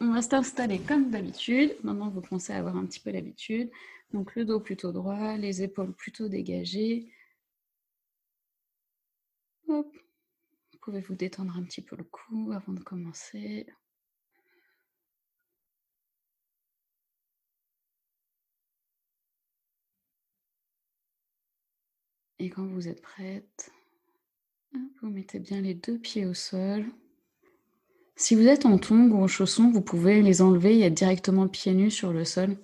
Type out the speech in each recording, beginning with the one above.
On va s'installer comme d'habitude. Maintenant, vous à avoir un petit peu l'habitude. Donc, le dos plutôt droit, les épaules plutôt dégagées. Vous pouvez vous détendre un petit peu le cou avant de commencer. Et quand vous êtes prête, vous mettez bien les deux pieds au sol. Si vous êtes en tongs ou en chaussons, vous pouvez les enlever et être directement pieds nus sur le sol.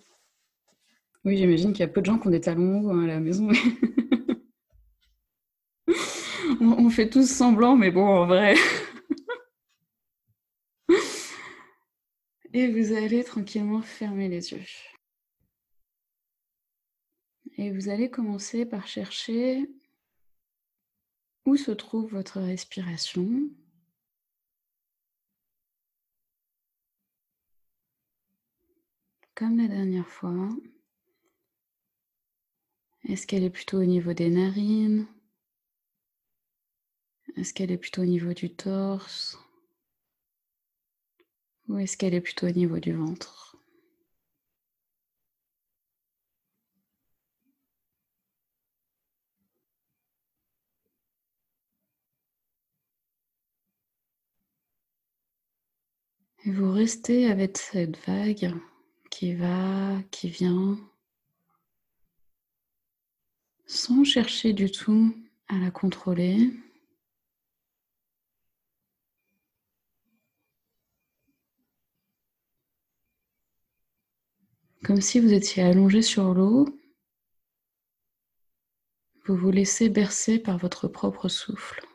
Oui, j'imagine qu'il y a peu de gens qui ont des talons hein, à la maison. on fait tous semblant, mais bon, en vrai. et vous allez tranquillement fermer les yeux. Et vous allez commencer par chercher où se trouve votre respiration. Comme la dernière fois. Est-ce qu'elle est plutôt au niveau des narines? Est-ce qu'elle est plutôt au niveau du torse? Ou est-ce qu'elle est plutôt au niveau du ventre? Et vous restez avec cette vague? Qui va, qui vient, sans chercher du tout à la contrôler. Comme si vous étiez allongé sur l'eau, vous vous laissez bercer par votre propre souffle.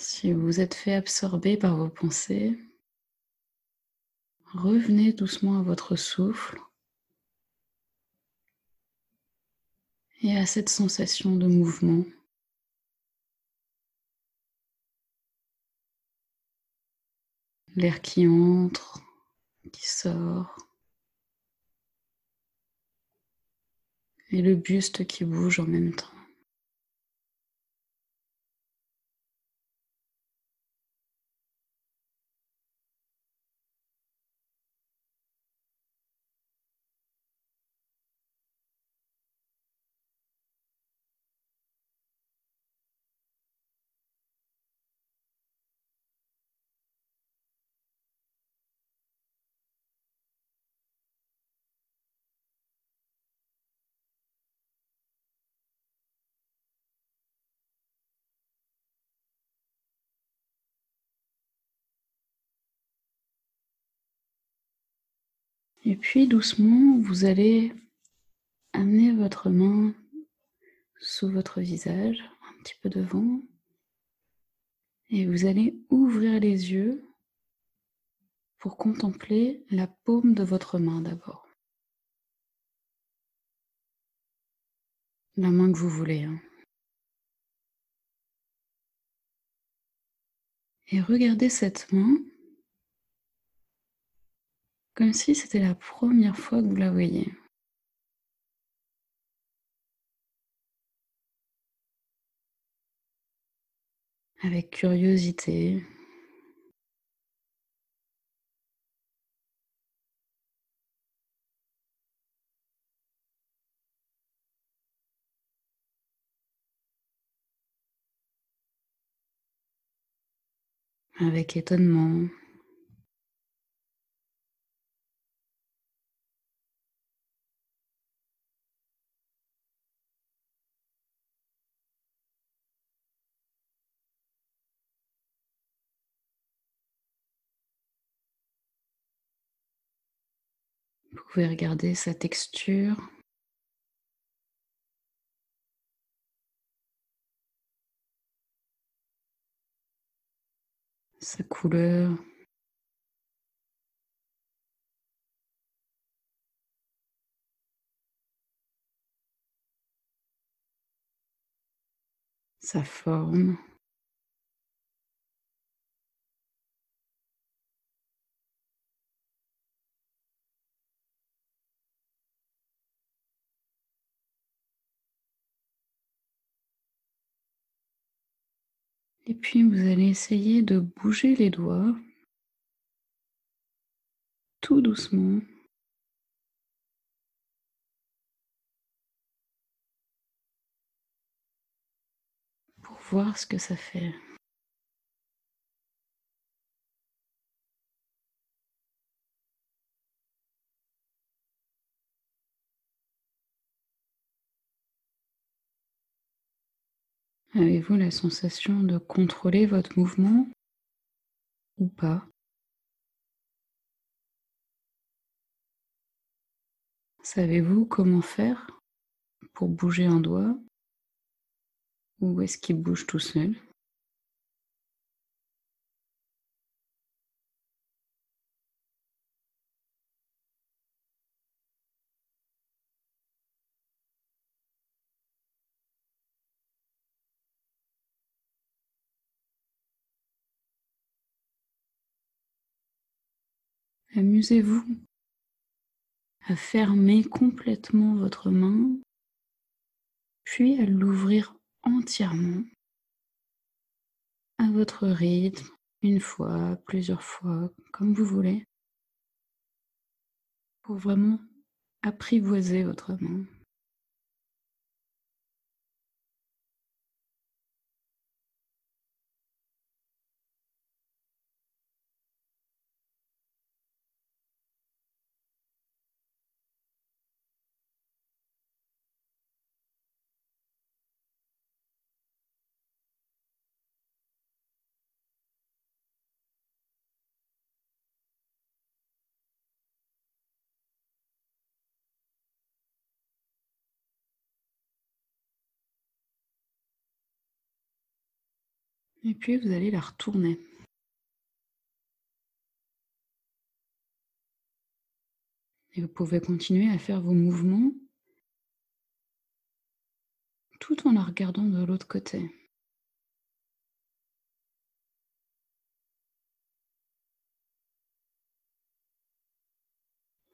Si vous vous êtes fait absorber par vos pensées, revenez doucement à votre souffle et à cette sensation de mouvement. L'air qui entre, qui sort, et le buste qui bouge en même temps. Et puis doucement, vous allez amener votre main sous votre visage, un petit peu devant, et vous allez ouvrir les yeux pour contempler la paume de votre main d'abord. La main que vous voulez. Hein. Et regardez cette main comme si c'était la première fois que vous la voyez. Avec curiosité. Avec étonnement. Vous pouvez regarder sa texture. Sa couleur. Sa forme. Et puis vous allez essayer de bouger les doigts tout doucement. Pour voir ce que ça fait. Avez-vous la sensation de contrôler votre mouvement ou pas? Savez-vous comment faire pour bouger un doigt? Ou est-ce qu'il bouge tout seul? Amusez-vous à fermer complètement votre main, puis à l'ouvrir entièrement à votre rythme, une fois, plusieurs fois, comme vous voulez, pour vraiment apprivoiser votre main. Et puis vous allez la retourner. Et vous pouvez continuer à faire vos mouvements tout en la regardant de l'autre côté.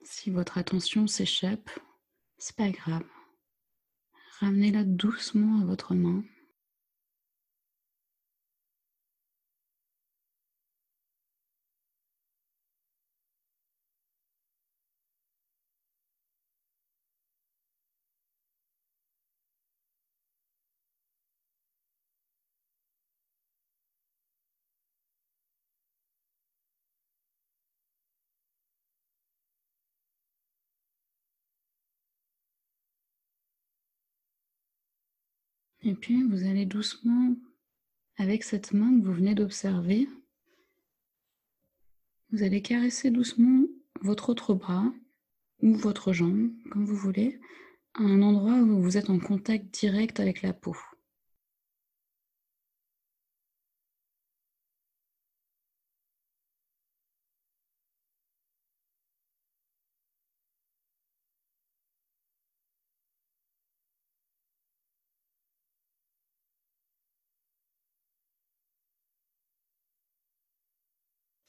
Si votre attention s'échappe, c'est pas grave. Ramenez-la doucement à votre main. Et puis vous allez doucement, avec cette main que vous venez d'observer, vous allez caresser doucement votre autre bras ou votre jambe, comme vous voulez, à un endroit où vous êtes en contact direct avec la peau.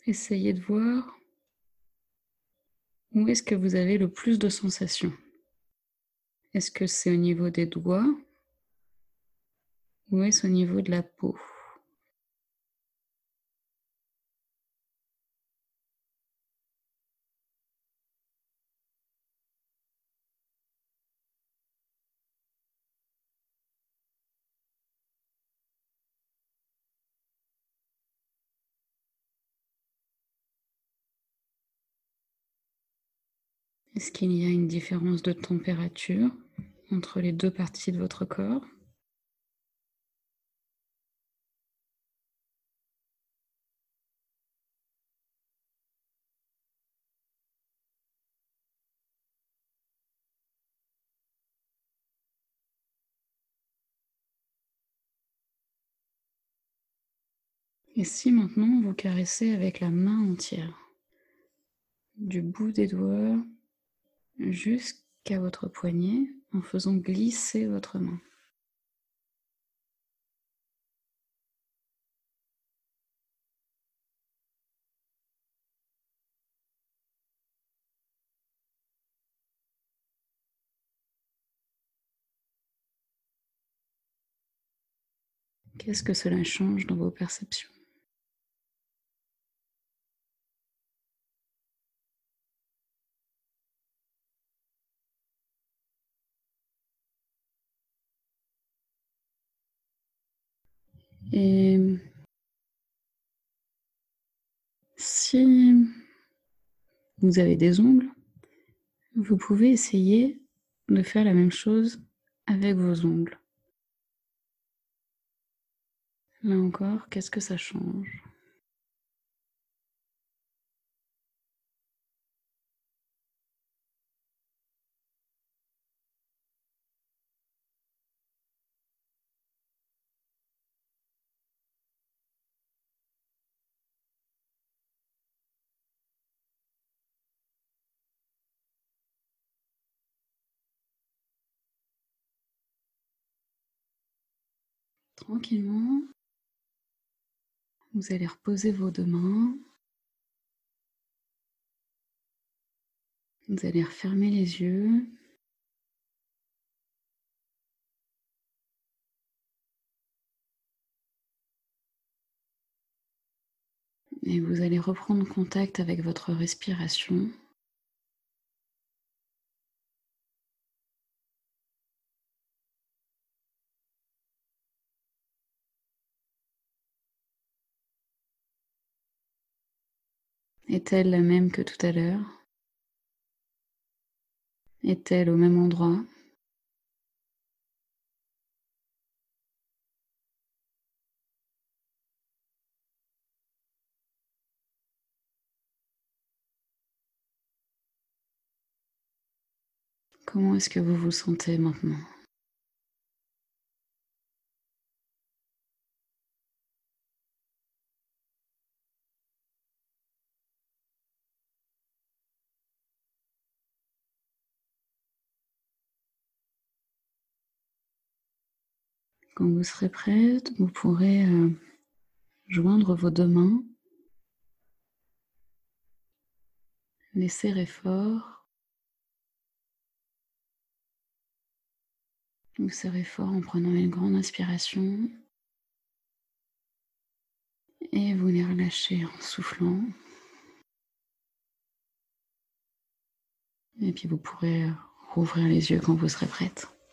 Essayez de voir où est-ce que vous avez le plus de sensations. Est-ce que c'est au niveau des doigts ou est-ce au niveau de la peau? Est-ce qu'il y a une différence de température entre les deux parties de votre corps? Et si maintenant vous caressez avec la main entière, du bout des doigts jusqu'à votre poignet en faisant glisser votre main. Qu'est-ce que cela change dans vos perceptions? Et si vous avez des ongles, vous pouvez essayer de faire la même chose avec vos ongles. Là encore, qu'est-ce que ça change? Tranquillement, vous allez reposer vos deux mains. Vous allez refermer les yeux. Et vous allez reprendre contact avec votre respiration. Est-elle la même que tout à l'heure? Est-elle au même endroit? Comment est-ce que vous vous sentez maintenant? Quand vous serez prête, vous pourrez euh, joindre vos deux mains, les serrer fort. Vous serrez fort en prenant une grande inspiration et vous les relâchez en soufflant. Et puis vous pourrez rouvrir les yeux quand vous serez prête.